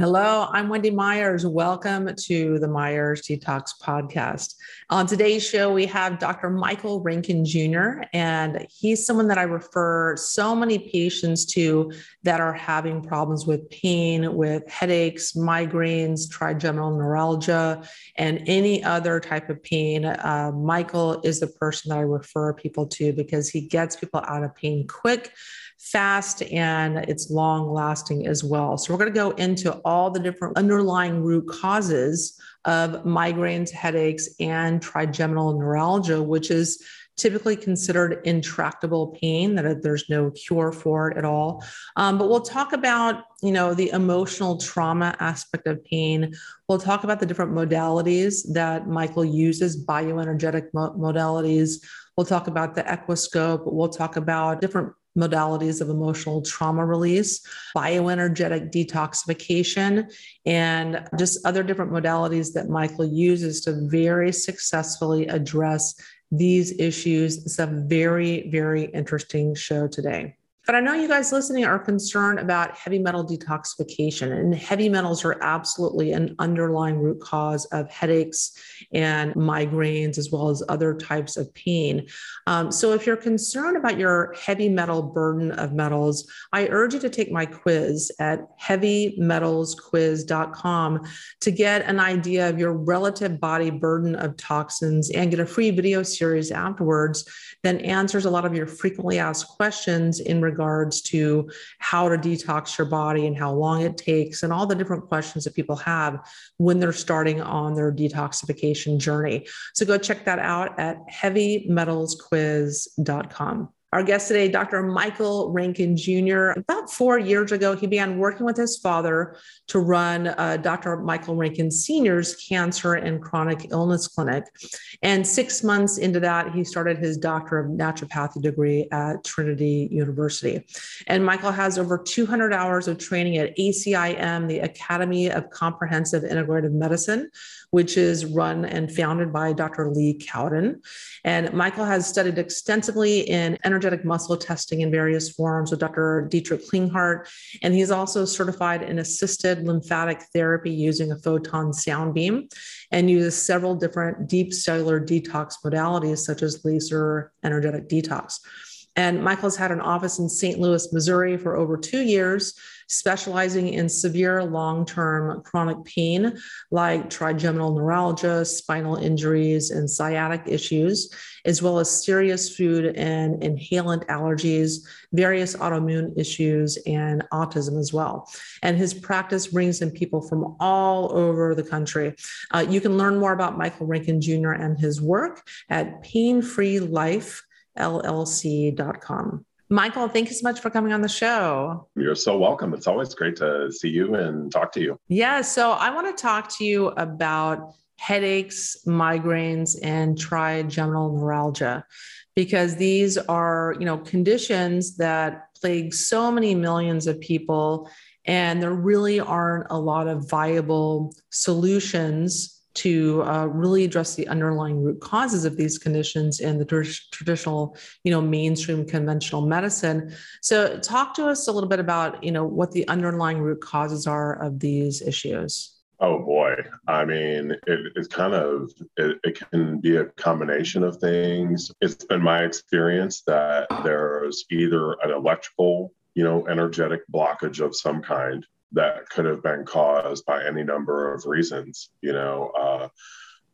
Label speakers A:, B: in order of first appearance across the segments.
A: Hello, I'm Wendy Myers. Welcome to the Myers Detox Podcast. On today's show, we have Dr. Michael Rankin Jr., and he's someone that I refer so many patients to that are having problems with pain, with headaches, migraines, trigeminal neuralgia, and any other type of pain. Uh, Michael is the person that I refer people to because he gets people out of pain quick fast and it's long lasting as well. So, we're going to go into all the different underlying root causes of migraines, headaches, and trigeminal neuralgia, which is typically considered intractable pain that there's no cure for it at all. Um, but we'll talk about you know the emotional trauma aspect of pain. We'll talk about the different modalities that michael uses bioenergetic mo- modalities. We'll talk about the equiscope we'll talk about different modalities of emotional trauma release, bioenergetic detoxification, and just other different modalities that Michael uses to very successfully address these issues. It's a very, very interesting show today. But I know you guys listening are concerned about heavy metal detoxification, and heavy metals are absolutely an underlying root cause of headaches and migraines, as well as other types of pain. Um, so, if you're concerned about your heavy metal burden of metals, I urge you to take my quiz at heavymetalsquiz.com to get an idea of your relative body burden of toxins and get a free video series afterwards that answers a lot of your frequently asked questions in regards to how to detox your body and how long it takes and all the different questions that people have when they're starting on their detoxification journey. So go check that out at heavymetalsquiz.com. Our guest today, Dr. Michael Rankin Jr. About four years ago, he began working with his father to run uh, Dr. Michael Rankin Sr.'s Cancer and Chronic Illness Clinic. And six months into that, he started his Doctor of Naturopathy degree at Trinity University. And Michael has over 200 hours of training at ACIM, the Academy of Comprehensive Integrative Medicine, which is run and founded by Dr. Lee Cowden. And Michael has studied extensively in energetic muscle testing in various forms with Dr. Dietrich Klinghardt. And he's also certified in assisted lymphatic therapy using a photon sound beam and uses several different deep cellular detox modalities, such as laser energetic detox. And Michael's had an office in St. Louis, Missouri for over two years, specializing in severe long term chronic pain like trigeminal neuralgia, spinal injuries, and sciatic issues, as well as serious food and inhalant allergies, various autoimmune issues, and autism as well. And his practice brings in people from all over the country. Uh, you can learn more about Michael Rankin Jr. and his work at Pain Free Life llc.com. Michael, thank you so much for coming on the show.
B: You're so welcome. It's always great to see you and talk to you.
A: Yeah. So I want to talk to you about headaches, migraines, and trigeminal neuralgia, because these are, you know, conditions that plague so many millions of people. And there really aren't a lot of viable solutions to uh, really address the underlying root causes of these conditions in the tr- traditional, you know, mainstream conventional medicine. So, talk to us a little bit about, you know, what the underlying root causes are of these issues.
B: Oh boy, I mean, it, it's kind of it, it can be a combination of things. It's been my experience that there's either an electrical, you know, energetic blockage of some kind that could have been caused by any number of reasons, you know, uh,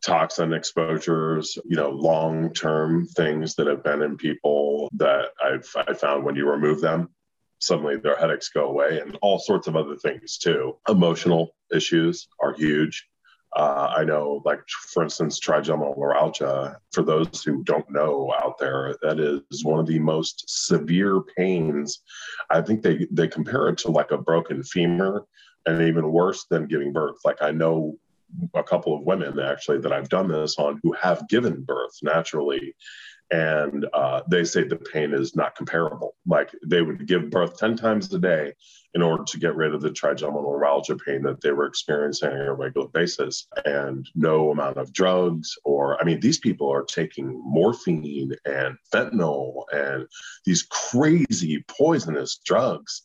B: toxin exposures, you know, long term things that have been in people that I've I found when you remove them, suddenly their headaches go away and all sorts of other things too. Emotional issues are huge. Uh, I know, like for instance, trigeminal neuralgia. For those who don't know out there, that is one of the most severe pains. I think they they compare it to like a broken femur, and even worse than giving birth. Like I know a couple of women actually that I've done this on who have given birth naturally, and uh, they say the pain is not comparable. Like they would give birth 10 times a day in order to get rid of the trigeminal neuralgia pain that they were experiencing on a regular basis. And no amount of drugs, or I mean, these people are taking morphine and fentanyl and these crazy poisonous drugs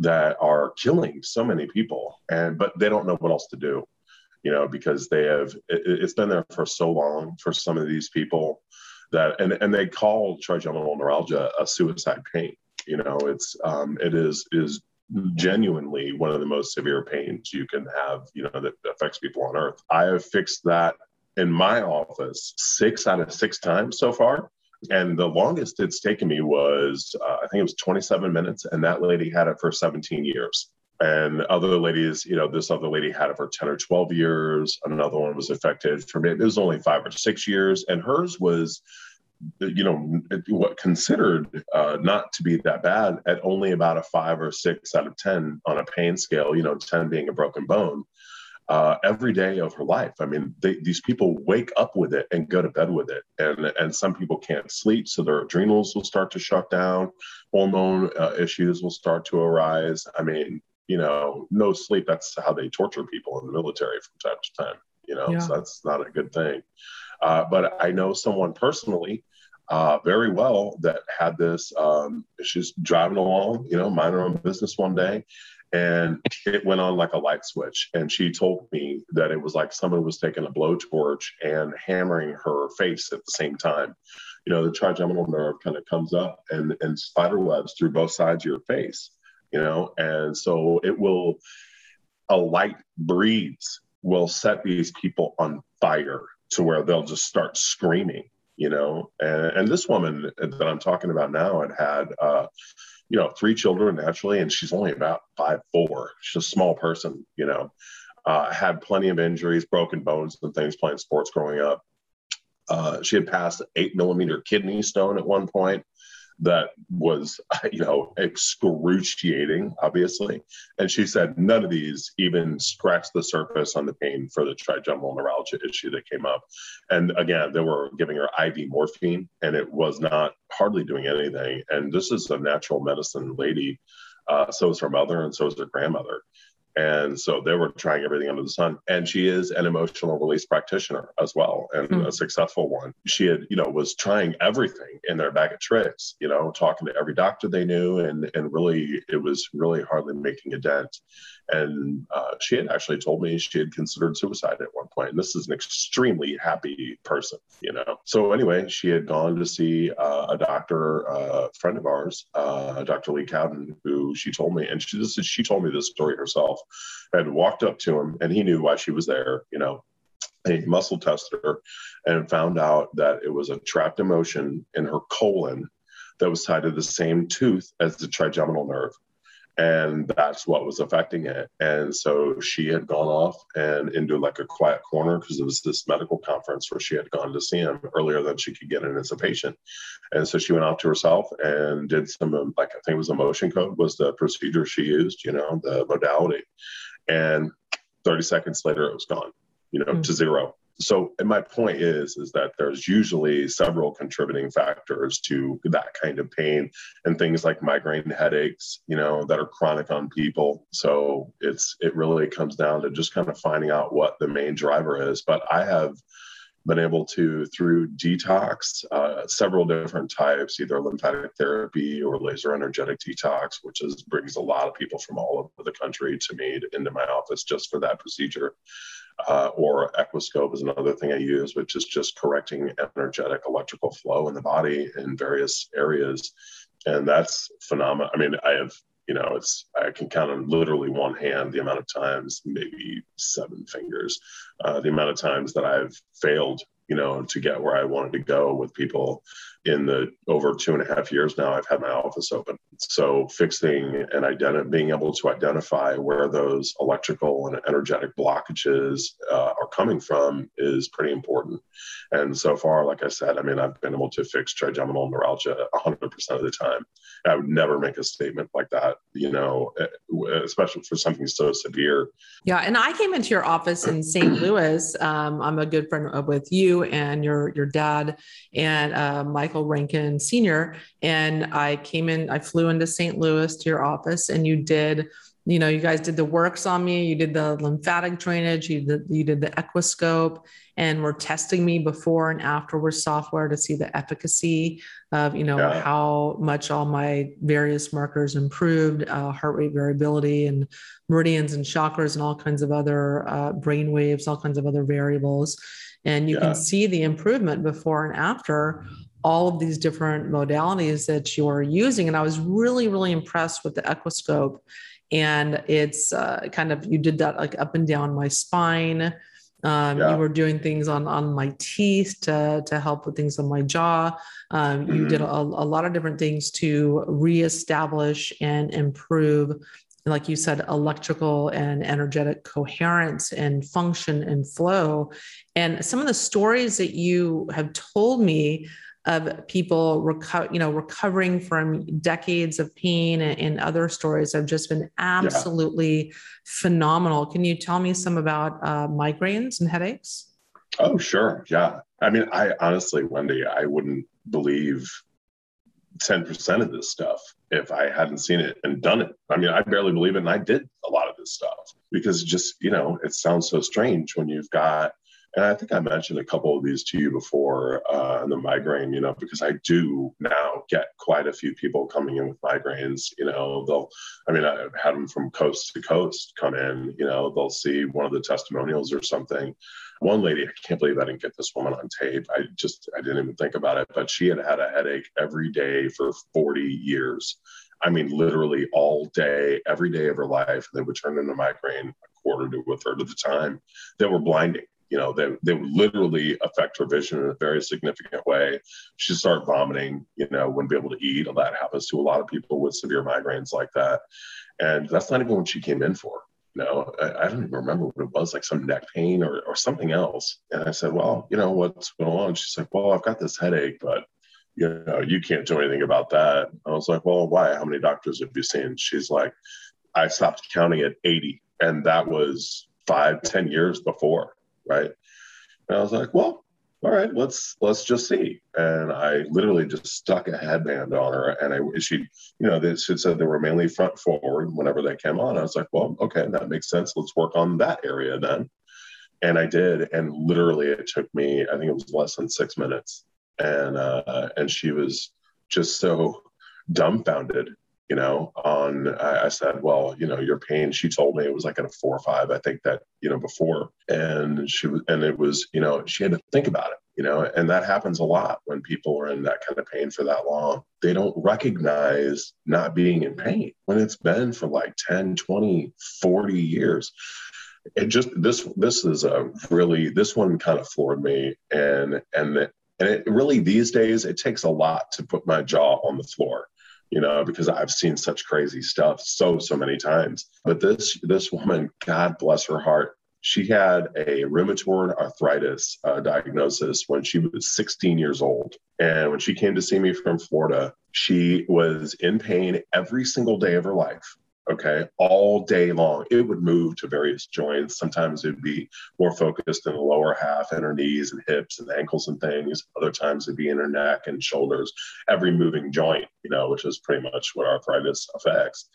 B: that are killing so many people and but they don't know what else to do you know because they have it, has been there for so long for some of these people that and and they call trigeminal neuralgia a suicide pain. You know it's um it is is genuinely one of the most severe pains you can have you know that affects people on earth. I have fixed that in my office six out of six times so far. And the longest it's taken me was, uh, I think it was 27 minutes, and that lady had it for 17 years. And other ladies, you know, this other lady had it for 10 or 12 years. Another one was affected for me. It was only five or six years. And hers was, you know, what considered uh, not to be that bad at only about a five or six out of 10 on a pain scale, you know, 10 being a broken bone uh, every day of her life. I mean, they, these people wake up with it and go to bed with it, and and some people can't sleep, so their adrenals will start to shut down, hormone uh, issues will start to arise. I mean, you know, no sleep. That's how they torture people in the military from time to time. You know, yeah. so that's not a good thing. Uh, but I know someone personally. Uh, very well that had this um, she's driving along you know minding her own business one day and it went on like a light switch. And she told me that it was like someone was taking a blowtorch and hammering her face at the same time. You know, the trigeminal nerve kind of comes up and, and spider webs through both sides of your face, you know, and so it will, a light breeze will set these people on fire to where they'll just start screaming, you know. And, and this woman that I'm talking about now had had, uh, you know, three children naturally, and she's only about five four. She's a small person, you know. Uh, had plenty of injuries, broken bones, and things playing sports growing up. Uh, she had passed eight millimeter kidney stone at one point that was, you know, excruciating, obviously. And she said none of these even scratched the surface on the pain for the trigeminal neuralgia issue that came up. And again, they were giving her IV morphine, and it was not hardly doing anything. And this is a natural medicine lady. Uh, so is her mother, and so is her grandmother. And so they were trying everything under the sun. And she is an emotional release practitioner as well, and mm. a successful one. She had, you know, was trying everything in their bag of tricks, you know, talking to every doctor they knew, and and really, it was really hardly making a dent. And uh, she had actually told me she had considered suicide at one point. And this is an extremely happy person, you know. So anyway, she had gone to see uh, a doctor, a uh, friend of ours, uh, Dr. Lee Cowden, who she told me, and she, this is, she told me this story herself, had walked up to him and he knew why she was there, you know, he muscle tested her and found out that it was a trapped emotion in her colon that was tied to the same tooth as the trigeminal nerve and that's what was affecting it. And so she had gone off and into like a quiet corner because it was this medical conference where she had gone to see him earlier than she could get in as a patient. And so she went off to herself and did some like I think it was Emotion Code was the procedure she used, you know, the modality. And 30 seconds later it was gone, you know, mm-hmm. to zero so my point is is that there's usually several contributing factors to that kind of pain and things like migraine headaches you know that are chronic on people. So it's it really comes down to just kind of finding out what the main driver is. But i have been able to through detox uh, several different types either lymphatic therapy or laser energetic detox which is brings a lot of people from all over the country to me into my office just for that procedure uh, or Equiscope is another thing I use, which is just correcting energetic electrical flow in the body in various areas. And that's phenomenal. I mean, I have, you know, it's, I can count on literally one hand the amount of times, maybe seven fingers, uh, the amount of times that I've failed you know, to get where I wanted to go with people in the over two and a half years now I've had my office open. So fixing and identi- being able to identify where those electrical and energetic blockages uh, are coming from is pretty important. And so far, like I said, I mean, I've been able to fix trigeminal neuralgia 100% of the time. I would never make a statement like that, you know, eh, especially for something so severe.
A: Yeah. And I came into your office in St. Louis. Um, I'm a good friend with you and your, your dad and uh, Michael Rankin Sr. And I came in, I flew into St. Louis to your office and you did you know, you guys did the works on me. You did the lymphatic drainage. You did you did the Equiscope, and were testing me before and afterwards software to see the efficacy of you know yeah. how much all my various markers improved, uh, heart rate variability, and meridians and chakras, and all kinds of other uh, brain waves, all kinds of other variables. And you yeah. can see the improvement before and after all of these different modalities that you're using. And I was really, really impressed with the Equiscope and it's uh, kind of you did that like up and down my spine um, yeah. you were doing things on on my teeth to to help with things on my jaw um, mm-hmm. you did mm-hmm. a, a, lot of different things to reestablish and improve like you said electrical and energetic coherence and function and flow and some of the stories that you have told me of people reco- you know recovering from decades of pain and, and other stories have just been absolutely yeah. phenomenal can you tell me some about uh, migraines and headaches
B: oh sure yeah i mean i honestly wendy i wouldn't believe 10% of this stuff if I hadn't seen it and done it. I mean, I barely believe it. And I did a lot of this stuff because just, you know, it sounds so strange when you've got and I think I mentioned a couple of these to you before uh, the migraine, you know, because I do now get quite a few people coming in with migraines. You know, they'll, I mean, I've had them from coast to coast come in, you know, they'll see one of the testimonials or something. One lady, I can't believe I didn't get this woman on tape. I just, I didn't even think about it, but she had had a headache every day for 40 years. I mean, literally all day, every day of her life. They would turn into migraine a quarter to a third of the time. They were blinding you know, they, they would literally affect her vision in a very significant way. She'd start vomiting, you know, wouldn't be able to eat. And That happens to a lot of people with severe migraines like that. And that's not even what she came in for. You know, I, I don't even remember what it was, like some neck pain or, or something else. And I said, well, you know, what's going on? She's like, well, I've got this headache, but you know, you can't do anything about that. I was like, well, why? How many doctors have you seen? She's like, I stopped counting at 80. And that was five, ten years before right? And I was like, well, all right, let's let's just see. And I literally just stuck a headband on her, and I she, you know, they said they were mainly front forward whenever they came on. I was like, well, okay, that makes sense. Let's work on that area then. And I did, and literally it took me, I think it was less than six minutes, and uh, and she was just so dumbfounded you know, on, I, I, said, well, you know, your pain, she told me it was like at a four or five, I think that, you know, before. And she was, and it was, you know, she had to think about it, you know, and that happens a lot when people are in that kind of pain for that long. They don't recognize not being in pain when it's been for like 10, 20, 40 years. It just, this, this is a really, this one kind of floored me. And, and, and it really, these days, it takes a lot to put my jaw on the floor you know, because I've seen such crazy stuff so, so many times. But this, this woman, God bless her heart, she had a rheumatoid arthritis uh, diagnosis when she was 16 years old. And when she came to see me from Florida, she was in pain every single day of her life okay, all day long. It would move to various joints. Sometimes it would be more focused in the lower half, in her knees and hips and ankles and things. Other times it'd be in her neck and shoulders, every moving joint, you know, which is pretty much what arthritis affects.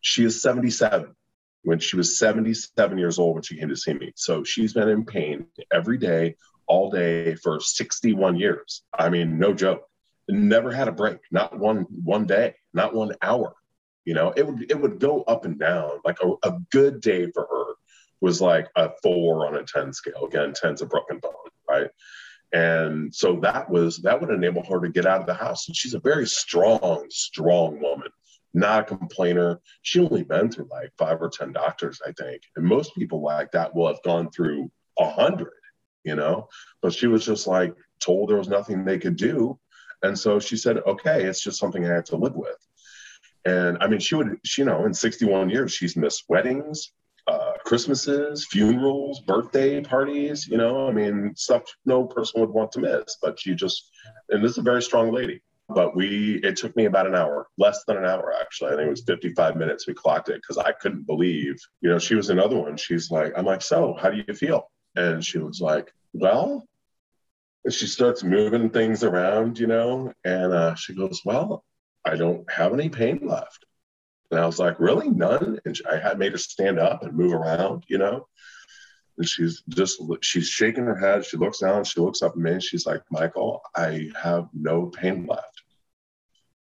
B: She is 77 when she was 77 years old when she came to see me. So she's been in pain every day, all day for 61 years. I mean, no joke. Never had a break, not one one day, not one hour you know, it would it would go up and down. Like a, a good day for her was like a four on a 10 scale. Again, 10's a broken bone, right? And so that was that would enable her to get out of the house. And she's a very strong, strong woman, not a complainer. She only been through like five or ten doctors, I think. And most people like that will have gone through a hundred, you know. But she was just like told there was nothing they could do. And so she said, okay, it's just something I have to live with. And I mean, she would, she, you know, in 61 years, she's missed weddings, uh, Christmases, funerals, birthday parties, you know, I mean, stuff no person would want to miss. But she just, and this is a very strong lady. But we, it took me about an hour, less than an hour actually. I think it was 55 minutes. We clocked it because I couldn't believe, you know, she was another one. She's like, I'm like, so how do you feel? And she was like, well, and she starts moving things around, you know, and uh, she goes, well, I don't have any pain left. And I was like, really? None? And I had made her stand up and move around, you know? And she's just, she's shaking her head. She looks down, she looks up at me, and she's like, Michael, I have no pain left.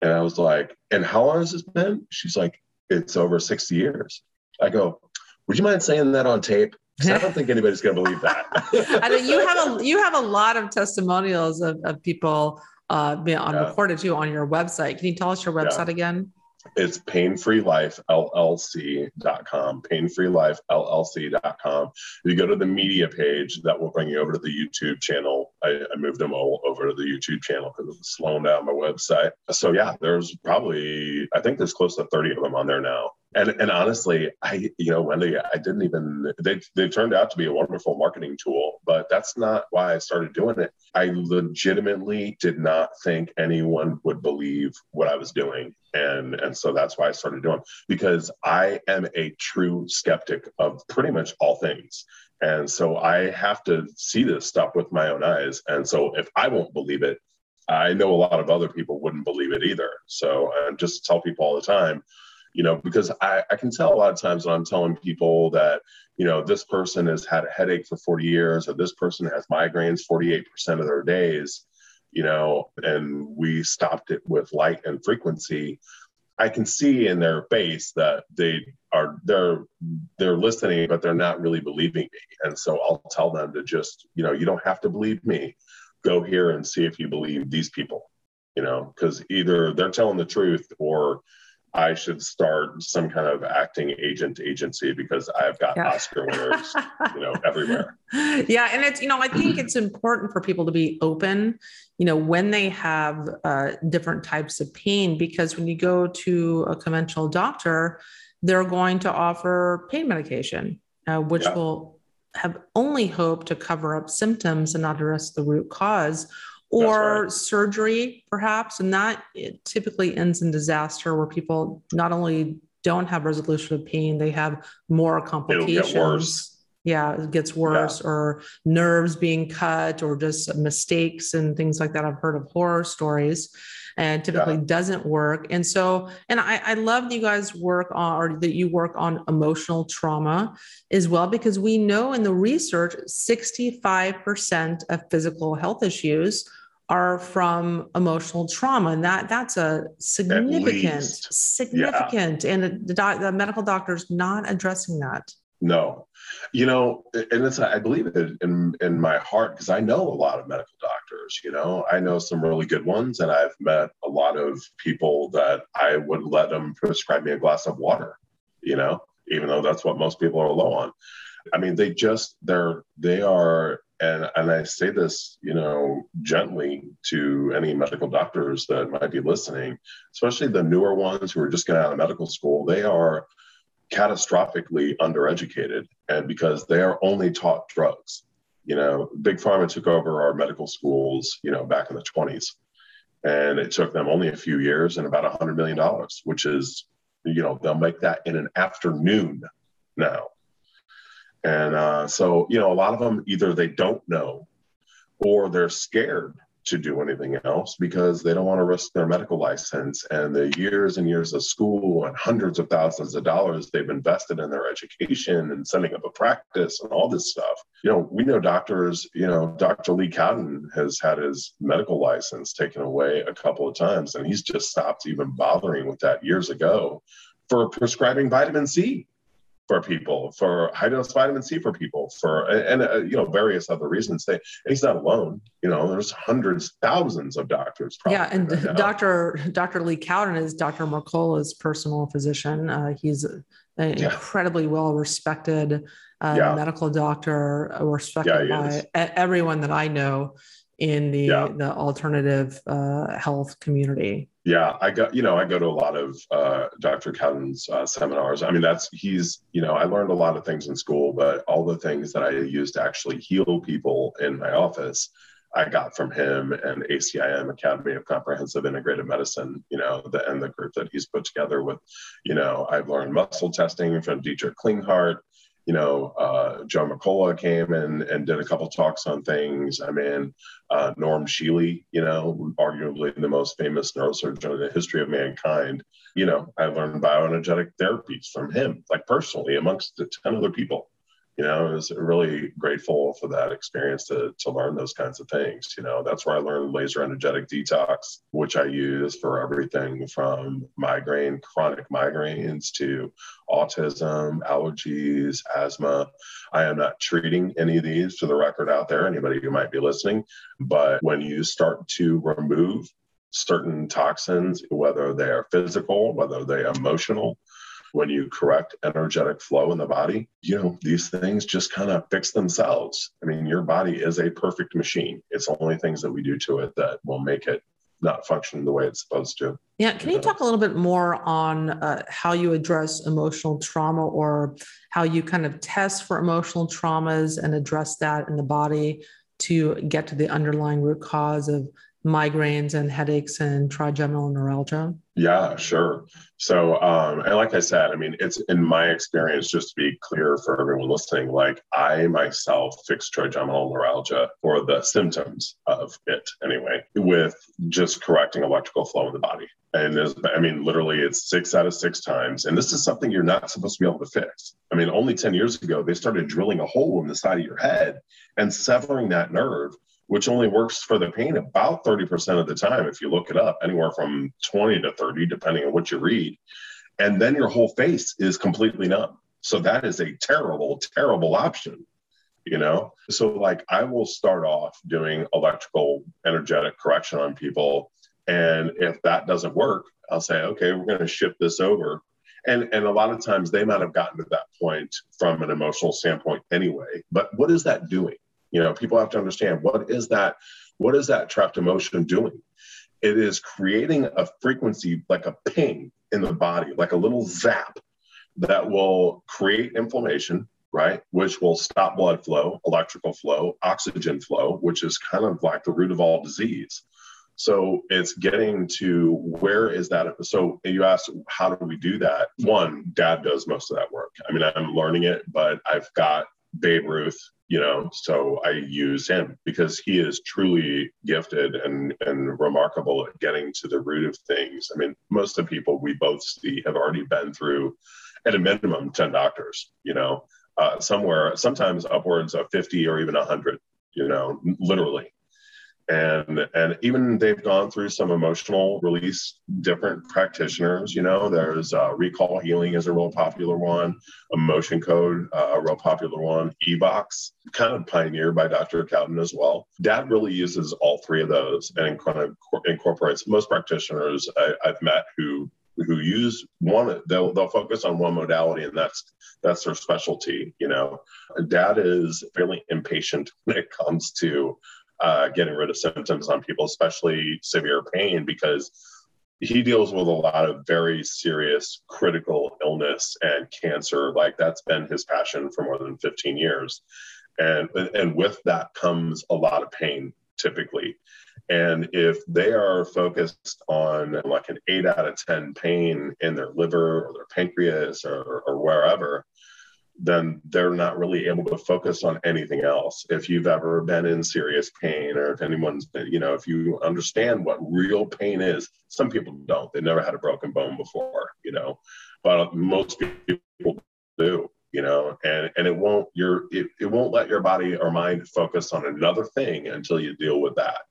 B: And I was like, and how long has this been? She's like, it's over 60 years. I go, would you mind saying that on tape? I don't think anybody's going to believe that.
A: I mean, you have a you have a lot of testimonials of, of people uh, on yeah. recorded too on your website. Can you tell us your website yeah. again?
B: It's painfreelifellc.com, painfreelifellc.com. If you go to the media page, that will bring you over to the YouTube channel. I, I moved them all over to the YouTube channel because it was slowing down my website. So yeah, there's probably, I think there's close to 30 of them on there now. And, and honestly, I, you know, Wendy, I didn't even, they, they turned out to be a wonderful marketing tool, but that's not why I started doing it. I legitimately did not think anyone would believe what I was doing. And, and so that's why I started doing because I am a true skeptic of pretty much all things. And so I have to see this stuff with my own eyes. And so if I won't believe it, I know a lot of other people wouldn't believe it either. So I just tell people all the time, you know, because I, I can tell a lot of times when I'm telling people that, you know, this person has had a headache for 40 years or this person has migraines 48% of their days, you know, and we stopped it with light and frequency. I can see in their face that they are they're they're listening, but they're not really believing me. And so I'll tell them to just, you know, you don't have to believe me. Go here and see if you believe these people, you know, because either they're telling the truth or I should start some kind of acting agent agency because I've got yeah. Oscar winners, you know, everywhere.
A: Yeah, and it's you know I think it's important for people to be open, you know, when they have uh, different types of pain because when you go to a conventional doctor, they're going to offer pain medication, uh, which yeah. will have only hope to cover up symptoms and not address the root cause or right. surgery, perhaps. And that typically ends in disaster where people not only don't have resolution of pain, they have more complications. Yeah, it gets worse, yeah. or nerves being cut, or just mistakes and things like that. I've heard of horror stories and typically yeah. doesn't work. And so, and I, I love that you guys work on, or that you work on emotional trauma as well, because we know in the research, 65% of physical health issues are from emotional trauma and that that's a significant significant yeah. and the, the, the medical doctor's not addressing that
B: no. You know and it's i believe it in in my heart because i know a lot of medical doctors you know? I know some really good ones and i've met a lot of people that i would let them prescribe me a glass of water you know? Even though that's what most people are low on. I mean they just they're they are and and I say this, you know, gently to any medical doctors that might be listening, especially the newer ones who are just getting out of medical school. They are catastrophically undereducated, and because they are only taught drugs. You know, big pharma took over our medical schools, you know, back in the 20s, and it took them only a few years and about a hundred million dollars, which is, you know, they'll make that in an afternoon now and uh, so, you know, a lot of them either they don't know or they're scared to do anything else because they don't want to risk their medical license and the years and years of school and hundreds of thousands of dollars they've invested in their education and setting up a practice and all this stuff. You know, we know doctors, you know, Dr. Lee Cowden has had his medical license taken away a couple of times and he's just stopped even bothering with that years ago for prescribing vitamin C for people, for high dose vitamin C for people, for and, uh, you know various other reasons. They he's not alone. You know, there's hundreds, thousands of doctors.
A: Yeah, and right Dr. Dr. Lee Cowden is Dr. Mercola's personal physician. Uh, he's an yeah. incredibly well respected uh, yeah. medical doctor, uh, respected yeah, by is. everyone that I know in the the alternative uh, health community.
B: Yeah, I got you know I go to a lot of uh, Dr. Cowden's uh, seminars. I mean, that's he's you know I learned a lot of things in school, but all the things that I use to actually heal people in my office, I got from him and ACIM Academy of Comprehensive Integrated Medicine. You know, the and the group that he's put together with, you know, I've learned muscle testing from Dietrich Klinghardt you know, uh, Joe McCullough came and, and did a couple talks on things. I mean, uh, Norm Shealy, you know, arguably the most famous neurosurgeon in the history of mankind. You know, I learned bioenergetic therapies from him, like personally, amongst the 10 other people you know, I was really grateful for that experience to, to learn those kinds of things. You know, that's where I learned laser energetic detox, which I use for everything from migraine, chronic migraines to autism, allergies, asthma. I am not treating any of these for the record out there, anybody who might be listening. But when you start to remove certain toxins, whether they are physical, whether they are emotional, when you correct energetic flow in the body, you know, these things just kind of fix themselves. I mean, your body is a perfect machine. It's only things that we do to it that will make it not function the way it's supposed to.
A: Yeah. Can you talk a little bit more on uh, how you address emotional trauma or how you kind of test for emotional traumas and address that in the body to get to the underlying root cause of migraines and headaches and trigeminal neuralgia?
B: Yeah, sure. So, um, and like I said, I mean, it's in my experience, just to be clear for everyone listening, like I myself fixed trigeminal neuralgia for the symptoms of it anyway, with just correcting electrical flow in the body. And there's I mean, literally, it's six out of six times. And this is something you're not supposed to be able to fix. I mean, only 10 years ago, they started drilling a hole in the side of your head and severing that nerve which only works for the pain about 30% of the time if you look it up, anywhere from 20 to 30, depending on what you read. And then your whole face is completely numb. So that is a terrible, terrible option, you know? So, like, I will start off doing electrical energetic correction on people. And if that doesn't work, I'll say, okay, we're going to shift this over. And, and a lot of times they might have gotten to that point from an emotional standpoint anyway. But what is that doing? You know, people have to understand what is that, what is that trapped emotion doing? It is creating a frequency like a ping in the body, like a little zap that will create inflammation, right? Which will stop blood flow, electrical flow, oxygen flow, which is kind of like the root of all disease. So it's getting to where is that? So you asked, how do we do that? One, dad does most of that work. I mean, I'm learning it, but I've got Babe Ruth you know so i use him because he is truly gifted and and remarkable at getting to the root of things. I mean most of the people we both see have already been through at a minimum 10 doctors you know uh, somewhere sometimes upwards of 50 or even 100 you know literally and and even they've gone through some emotional release different practitioners you know there's uh, recall healing is a real popular one emotion code uh, a real popular one ebox kind of pioneered by dr cowden as well. Dad really uses all three of those and kind of incorporates most practitioners I, i've met who who use one they'll they'll focus on one modality and that's that's their specialty you know. Dad is fairly impatient when it comes to uh, getting rid of symptoms on people, especially severe pain, because he deals with a lot of very serious critical illness and cancer. Like that's been his passion for more than 15 years. And, and with that comes a lot of pain typically. And if they are focused on like an eight out of 10 pain in their liver or their pancreas or, or wherever, then they're not really able to focus on anything else. If you've ever been in serious pain, or if anyone's been, you know, if you understand what real pain is, some people don't. They never had a broken bone before, you know, but most people do, you know, and and it won't your it, it won't let your body or mind focus on another thing until you deal with that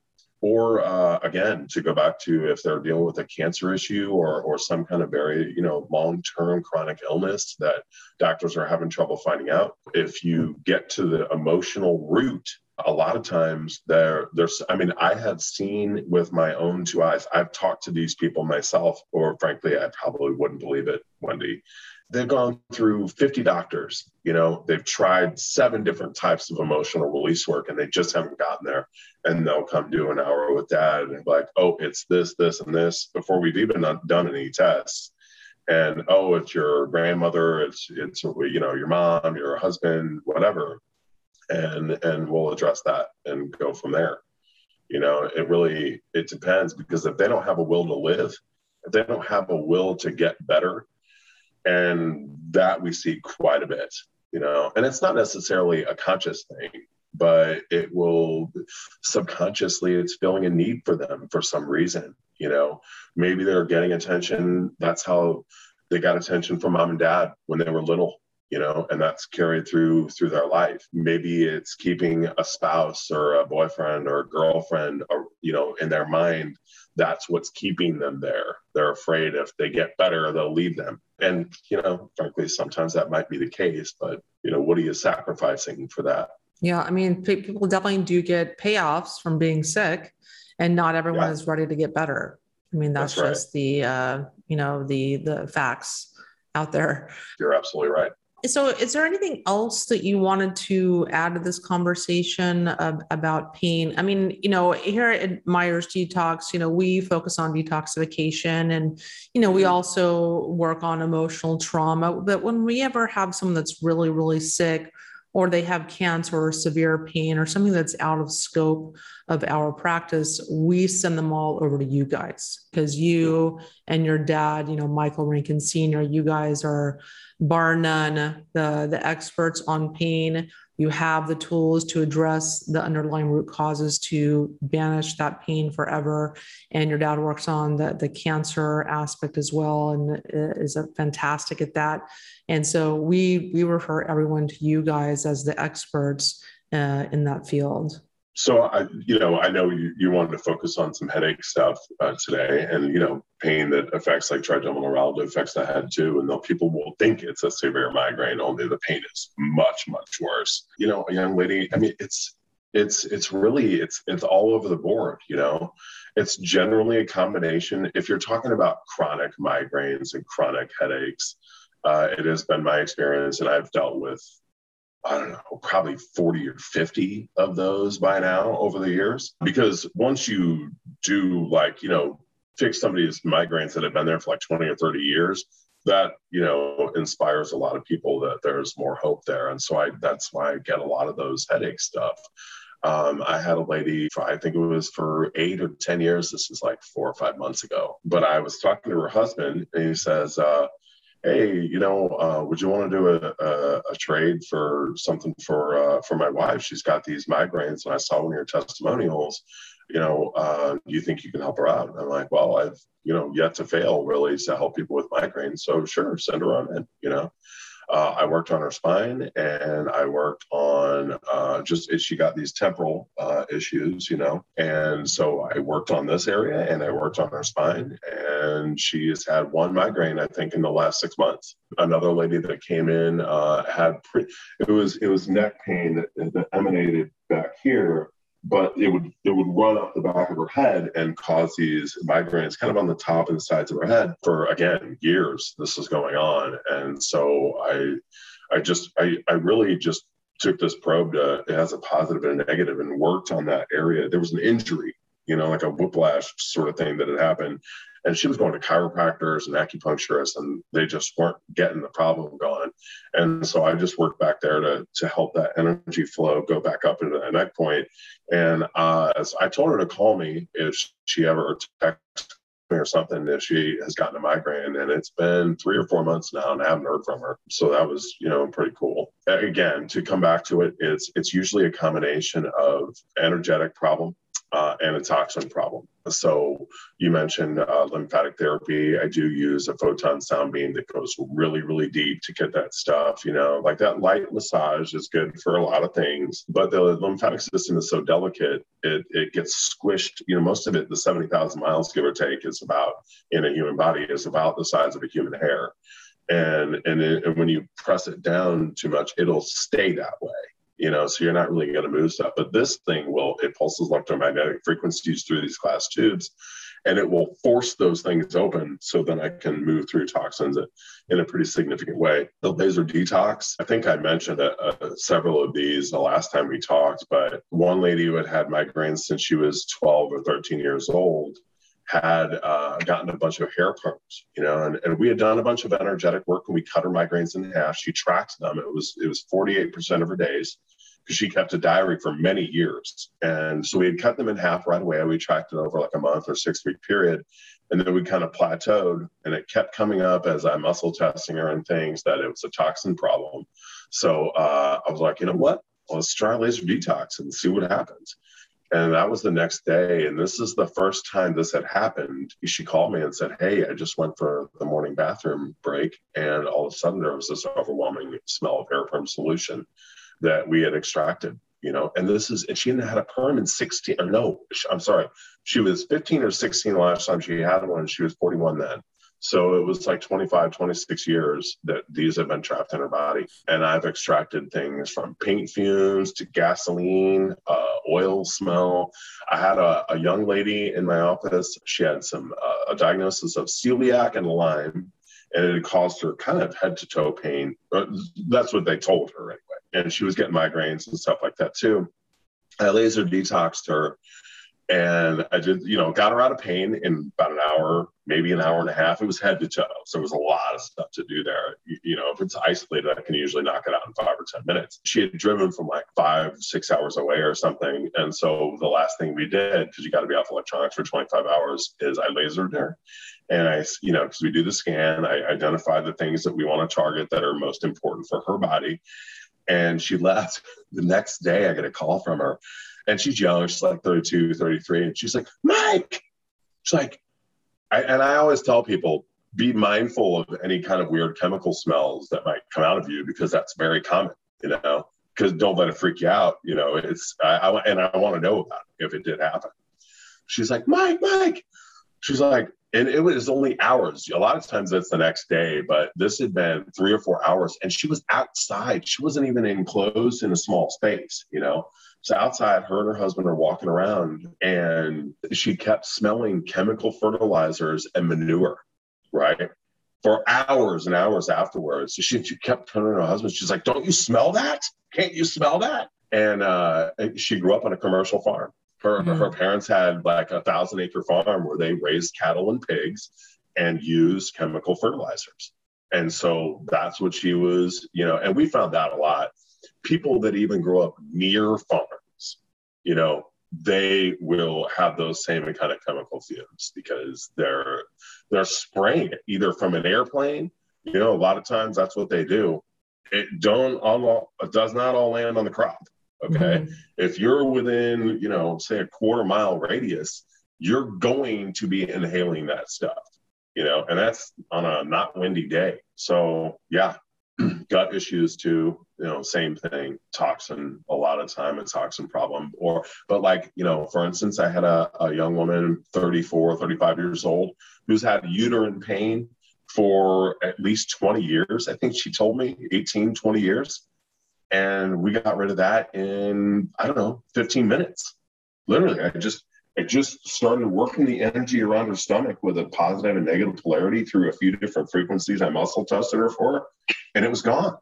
B: or uh, again to go back to if they're dealing with a cancer issue or, or some kind of very you know long-term chronic illness that doctors are having trouble finding out if you get to the emotional root a lot of times there there's i mean i have seen with my own two eyes i've talked to these people myself or frankly i probably wouldn't believe it wendy they've gone through 50 doctors you know they've tried seven different types of emotional release work and they just haven't gotten there. And they'll come do an hour with dad and be like oh it's this this and this before we've even done any tests. And oh it's your grandmother it's it's you know your mom your husband whatever and and we'll address that and go from there. You know it really it depends because if they don't have a will to live if they don't have a will to get better and that we see quite a bit you know, and it's not necessarily a conscious thing, but it will subconsciously, it's feeling a need for them for some reason, you know, maybe they're getting attention. That's how they got attention from mom and dad when they were little you know? And that's carried through through their life. Maybe it's keeping a spouse or a boyfriend or a girlfriend or you know in their mind that's what's keeping them there. They're afraid if they get better they'll leave them. And you know frankly sometimes that might be the case but you know what are you sacrificing for that?
A: Yeah i mean people definitely do get payoffs from being sick and not everyone yeah. is ready to get better. I mean that's, that's just right. the uh you know the the facts out there.
B: You're absolutely right
A: so, is there anything else that you wanted to add to this conversation uh, about pain? I mean, you know, here at Myers Detox, you know, we focus on detoxification and, you know, we mm-hmm. also work on emotional trauma. But when we ever have someone that's really, really sick, or they have cancer or severe pain or something that's out of scope of our practice, we send them all over to you guys because you and your dad, you know, Michael Rankin Sr., you guys are bar none the, the experts on pain. You have the tools to address the underlying root causes to banish that pain forever. And your dad works on the, the cancer aspect as well and is a fantastic at that. And so we we refer everyone to you guys as the experts uh, in that field.
B: So I, you know, I know you, you wanted to focus on some headache stuff uh, today, and you know, pain that affects like trigeminal neuralgia affects the head too, and people will think it's a severe migraine. Only the pain is much much worse. You know, a young lady. I mean, it's it's it's really it's it's all over the board. You know, it's generally a combination. If you're talking about chronic migraines and chronic headaches, uh, it has been my experience, and I've dealt with I don't know, probably 40 or 50 of those by now over the years. Because once you do, like, you know, fix somebody's migraines that have been there for like 20 or 30 years, that, you know, inspires a lot of people that there's more hope there. And so I, that's why I get a lot of those headache stuff. Um, I had a lady, I think it was for eight or 10 years. This is like four or five months ago. But I was talking to her husband, and he says, uh, hey, you know, uh, would you want to do a, a, a, trade for something for uh, for my wife? She's got these migraines, and I saw one of your testimonials. You know, uh, do you think you can help her out? And I'm like, well, I've you know yet to fail really to help people with migraines, so sure, send her on in. You know, uh, I worked on her spine and I worked on uh, just she got these temporal uh, issues, you know. And so I worked on this area and I worked on her spine. And she has had one migraine, I think, in the last six months. Another lady that came in uh, had pre- it was it was neck pain that, that emanated back here but it would it would run up the back of her head and cause these migraines kind of on the top and the sides of her head for again years this was going on. And so i i just i i really just took this probe to it has a positive and a negative and worked on that area. There was an injury you know like a whiplash sort of thing that had happened. And she was going to chiropractors and acupuncturists and they just weren't getting the problem gone. And so i just worked back there to, to help that energy flow go back up into that neck point. and uh, i told her to call me if she ever texts me or something if she has gotten a migraine. And it's been three or four months now and i haven't heard from her. So that was you know pretty cool. Again to come back to it it's it's usually a combination of energetic problem uh, toxin problem. So you mentioned uh, lymphatic therapy. I do use a photon sound beam that goes really, really deep to get that stuff. You know, like that light massage is good for a lot of things, but the lymphatic system is so delicate, it, it gets squished. You know, most of it, the 70,000 miles, give or take, is about in a human body, is about the size of a human hair. And, and, it, and when you press it down too much, it'll stay that way you know, so you're not really going to move stuff. But this thing will, it pulses electromagnetic frequencies through these glass tubes and it will force those things open so then I can move through toxins in a pretty significant way. The laser detox, I think I mentioned uh, uh, several of these the last time we talked, but one lady who had had migraines since she was 12 or 13 years old had uh, gotten a bunch of hair perms, you know, and, and we had done a bunch of energetic work and we cut her migraines in half. She tracked them. It was it was 48% of her days because she kept a diary for many years. And so we had cut them in half right away. We tracked it over like a month or six week period. And then we kind of plateaued and it kept coming up as I muscle testing her and things that it was a toxin problem. So uh, I was like, you know what? let's try laser detox and see what happens. And that was the next day. And this is the first time this had happened. She called me and said, Hey, I just went for the morning bathroom break. And all of a sudden, there was this overwhelming smell of Airperm solution that we had extracted, you know. And this is, and she had a perm in 16, or no, I'm sorry. She was 15 or 16 the last time she had one. She was 41 then. So it was like 25, 26 years that these have been trapped in her body. And I've extracted things from paint fumes to gasoline, uh, oil smell. I had a, a, young lady in my office. She had some uh, a diagnosis of celiac and Lyme, and it caused her kind of head to toe pain. That's what they told her anyway. And she was getting migraines and stuff like that too. I laser detoxed her and I did, you know, got her out of pain in about an hour, maybe an hour and a half. It was head to toe. So it was a lot of stuff to do there. You, you, know, if it's isolated, I can usually knock it out in five or 10 minutes. She had driven from like five, six hours away or something. And so the last thing we did, because you got to be off electronics for 25 hours, is I lasered her. And I, you know, because we do the scan, I identify the things that we want to target that are most important for her body. And she left the next day. I get a call from her and she's young. She's like 32, 33. And she's like, Mike, she's like, I, and I always tell people, be mindful of any kind of weird chemical smells that might come out of you because that's very common, you know, because don't let it freak you out. You know, it's, I, I and I want to know about it if it did happen. She's like, Mike, Mike. She's like, and it was only hours. A lot of times it's the next day, but this had been three or four hours, and she was outside. She wasn't even enclosed in a small space, you know. So outside, her and her husband are walking around, and she kept smelling chemical fertilizers and manure, right? For hours and hours afterwards. She, she kept turning to her husband. She's like, Don't you smell that? Can't you smell that? And uh, she grew up on a commercial farm. Her, mm-hmm. her parents had like a thousand acre farm where they raised cattle and pigs and used chemical fertilizers. And so that's what she was, you know, and we found that a lot people that even grow up near farms, you know, they will have those same kind of chemical fumes because they're they're spraying it either from an airplane. You know, a lot of times that's what they do. It don't all it does not all land on the crop. Okay, mm-hmm. if you're within you know say a quarter mile radius, you're going to be inhaling that stuff. You know, and that's on a not windy day. So yeah, gut issues too you know same thing toxin a lot of time a toxin problem or but like you know for instance i had a, a young woman 34 35 years old who's had uterine pain for at least 20 years i think she told me 18 20 years and we got rid of that in i don't know 15 minutes literally i just I just started working the energy around her stomach with a positive and negative polarity through a few different frequencies I muscle tested her for, and it was gone.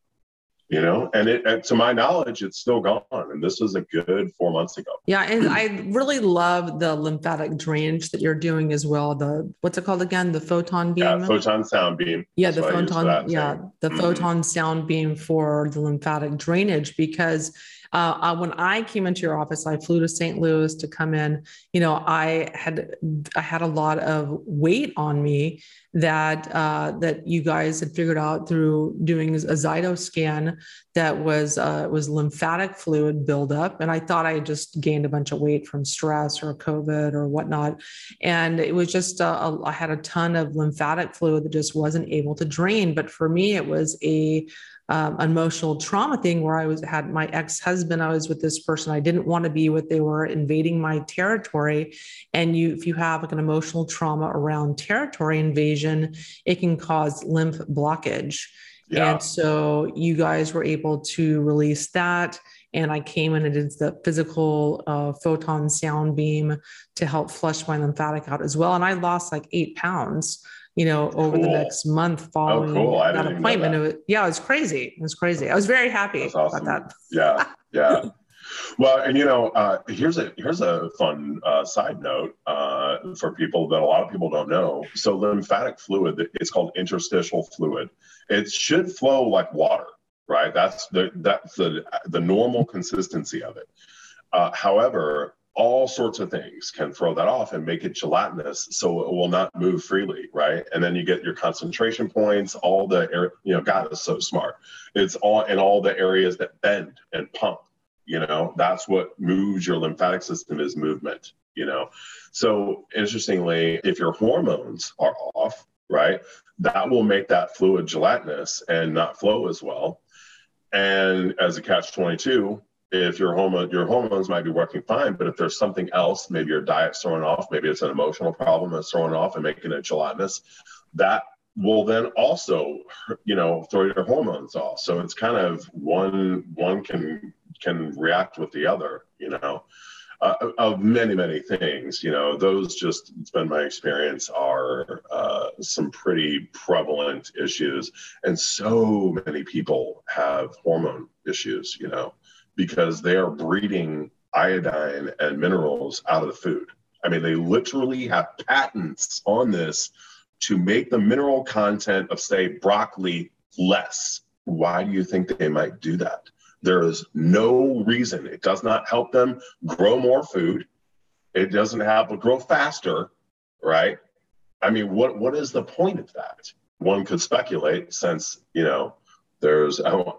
B: You know, and it, and to my knowledge, it's still gone. And this was a good four months ago.
A: Yeah, and I really love the lymphatic drainage that you're doing as well. The what's it called again? The photon beam.
B: Yeah, photon sound beam.
A: Yeah, the photon. Yeah, the mm-hmm. photon sound beam for the lymphatic drainage because uh, uh, when I came into your office, I flew to St. Louis to come in. You know, I had I had a lot of weight on me that uh, that you guys had figured out through doing a Zyto scan that was uh, was lymphatic fluid buildup, and I thought I had just gained a bunch of weight from stress or COVID or whatnot, and it was just uh, a, I had a ton of lymphatic fluid that just wasn't able to drain. But for me, it was a um, emotional trauma thing where I was had my ex-husband. I was with this person I didn't want to be with. They were invading my territory. And you, if you have like an emotional trauma around territory invasion, it can cause lymph blockage. Yeah. And so you guys were able to release that. And I came in and did the physical uh, photon sound beam to help flush my lymphatic out as well. And I lost like eight pounds you know, over cool. the next month following oh, cool. that appointment. That. It was, yeah, it was crazy. It was crazy. I was very happy awesome. about that.
B: Yeah, yeah. well, and you know, uh, here's a here's a fun uh, side note uh, for people that a lot of people don't know. So lymphatic fluid, it's called interstitial fluid. It should flow like water, right? That's the that's the the normal consistency of it. Uh, however, all sorts of things can throw that off and make it gelatinous so it will not move freely right? And then you get your concentration points all the air you know god is so smart. It's all in all the areas that bend and pump you know? That's what moves your lymphatic system is movement you know? So interestingly if your hormones are off right that will make that fluid gelatinous and not flow as well. And as a catch 22 if your hormone your hormones might be working fine, but if there's something else, maybe your diet's throwing off, maybe it's an emotional problem that's throwing off and making it gelatinous, that will then also, you know, throw your hormones off. So it's kind of one one can can react with the other, you know, uh, of many many things. You know, those just it's been my experience are uh, some pretty prevalent issues, and so many people have hormone issues. You know because they are breeding iodine and minerals out of the food. I mean, they literally have patents on this to make the mineral content of, say, broccoli less. Why do you think they might do that? There is no reason. It does not help them grow more food. It doesn't help grow faster, right? I mean, what what is the point of that? One could speculate, since you know there's I don't,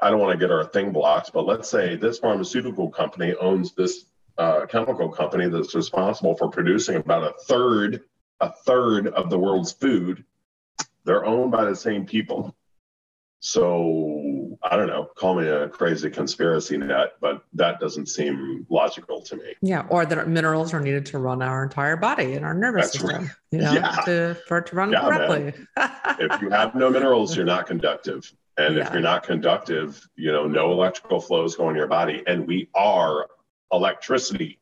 B: I don't want to get our thing blocked, but let's say this pharmaceutical company owns this uh, chemical company that's responsible for producing about a third a third of the world's food. They're owned by the same people. So I don't know, call me a crazy conspiracy nut, but that doesn't seem logical to me.
A: Yeah, or that minerals are needed to run our entire body and our nervous That's system, right. you know, yeah. to, for it to run yeah, correctly.
B: if you have no minerals, you're not conductive. And yeah. if you're not conductive, you know, no electrical flows go in your body. And we are electricity.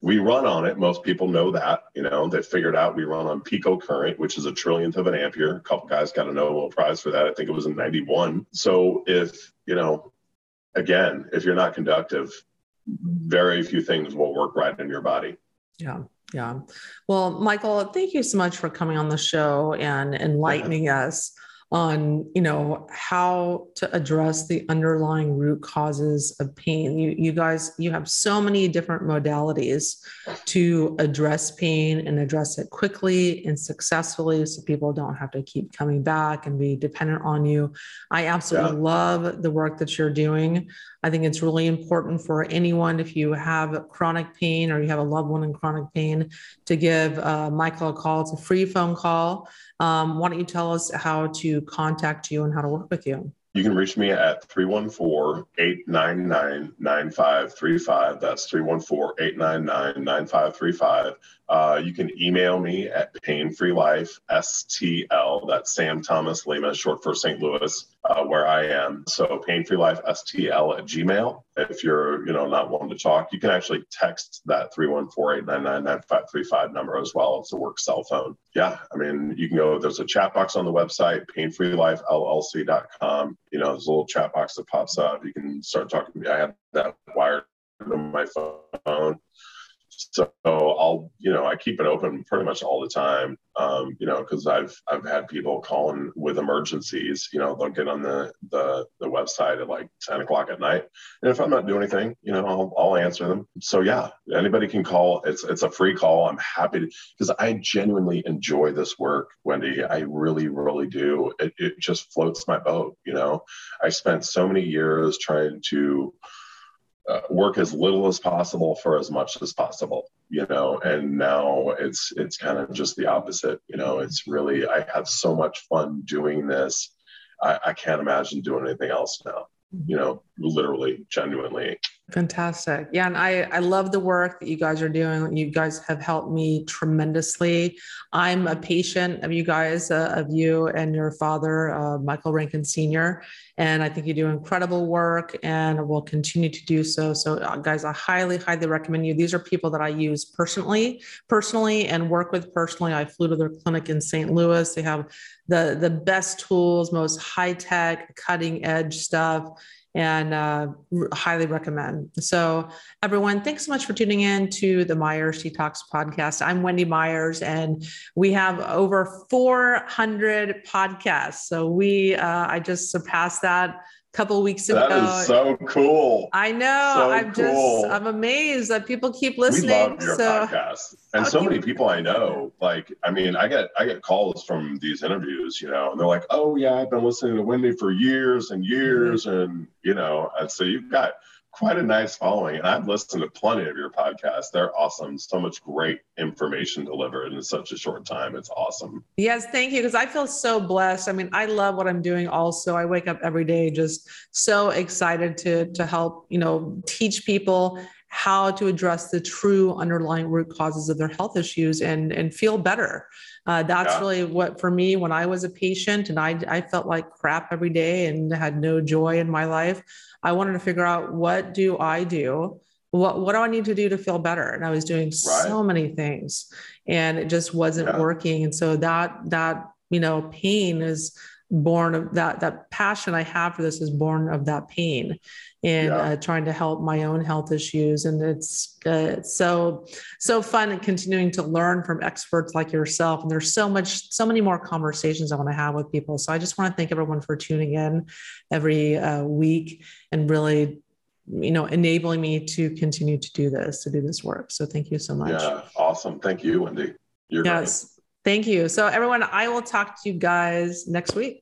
B: We run on it. Most people know that. You know, they figured out we run on picocurrent, which is a trillionth of an ampere. A couple guys got a Nobel Prize for that. I think it was in 91. So if, you know, again, if you're not conductive, very few things will work right in your body.
A: Yeah. Yeah. Well, Michael, thank you so much for coming on the show and enlightening yeah. us on you know how to address the underlying root causes of pain. You you guys you have so many different modalities to address pain and address it quickly and successfully so people don't have to keep coming back and be dependent on you. I absolutely yeah. love the work that you're doing. I think it's really important for anyone if you have chronic pain or you have a loved one in chronic pain to give uh, michael a call. It's a free phone call um, why don't you tell us how to contact you and how to work with you?
B: You can reach me at 314 899 9535. That's 314 899 9535. Uh, you can email me at painfreelife STL. That's Sam Thomas Lima, short for St. Louis, uh, where I am. So painfreelife STL at Gmail. If you're, you know, not wanting to talk, you can actually text that 314-899-9535 number as well. It's a work cell phone. Yeah, I mean, you can go. There's a chat box on the website, painfreelifellc.com. You know, there's a little chat box that pops up. You can start talking to me. I have that wired to my phone. So I'll, you know, I keep it open pretty much all the time, um, you know, because I've I've had people calling with emergencies. You know, they'll get on the the the website at like ten o'clock at night, and if I'm not doing anything, you know, I'll I'll answer them. So yeah, anybody can call. It's it's a free call. I'm happy to because I genuinely enjoy this work, Wendy. I really really do. It it just floats my boat. You know, I spent so many years trying to uh, work as little as possible for as much as possible you know and now it's it's kind of just the opposite you know it's really i have so much fun doing this i, I can't imagine doing anything else now you know literally genuinely
A: Fantastic. Yeah. And I, I love the work that you guys are doing. You guys have helped me tremendously. I'm a patient of you guys, uh, of you and your father, uh, Michael Rankin Sr. And I think you do incredible work and will continue to do so. So, uh, guys, I highly, highly recommend you. These are people that I use personally, personally, and work with personally. I flew to their clinic in St. Louis. They have the, the best tools, most high tech, cutting edge stuff and uh, highly recommend. So, everyone, thanks so much for tuning in to the Myers Detox podcast. I'm Wendy Myers, and we have over 400 podcasts. So, we, uh, I just surpassed that couple weeks ago.
B: That is so cool.
A: I know. So I'm cool. just I'm amazed that people keep listening. We
B: love your so, podcast. And so many people I know, like, I mean, I get I get calls from these interviews, you know, and they're like, Oh yeah, I've been listening to Wendy for years and years. Mm-hmm. And, you know, and so you've got quite a nice following. And I've listened to plenty of your podcasts. They're awesome. So much great information delivered in such a short time. It's awesome.
A: Yes, thank you. Because I feel so blessed. I mean, I love what I'm doing also. I wake up every day just so excited to to help, you know, teach people how to address the true underlying root causes of their health issues and and feel better. Uh, that's yeah. really what for me when I was a patient and I I felt like crap every day and had no joy in my life. I wanted to figure out what do I do? What what do I need to do to feel better? And I was doing right. so many things and it just wasn't yeah. working. And so that that you know pain is born of that that passion I have for this is born of that pain and yeah. uh, trying to help my own health issues. And it's uh, so so fun and continuing to learn from experts like yourself. And there's so much so many more conversations I want to have with people. So I just want to thank everyone for tuning in every uh, week and really you know enabling me to continue to do this to do this work. So thank you so much.
B: Yeah. Awesome. Thank you Wendy.
A: You're yes. great. Thank you. So, everyone, I will talk to you guys next week.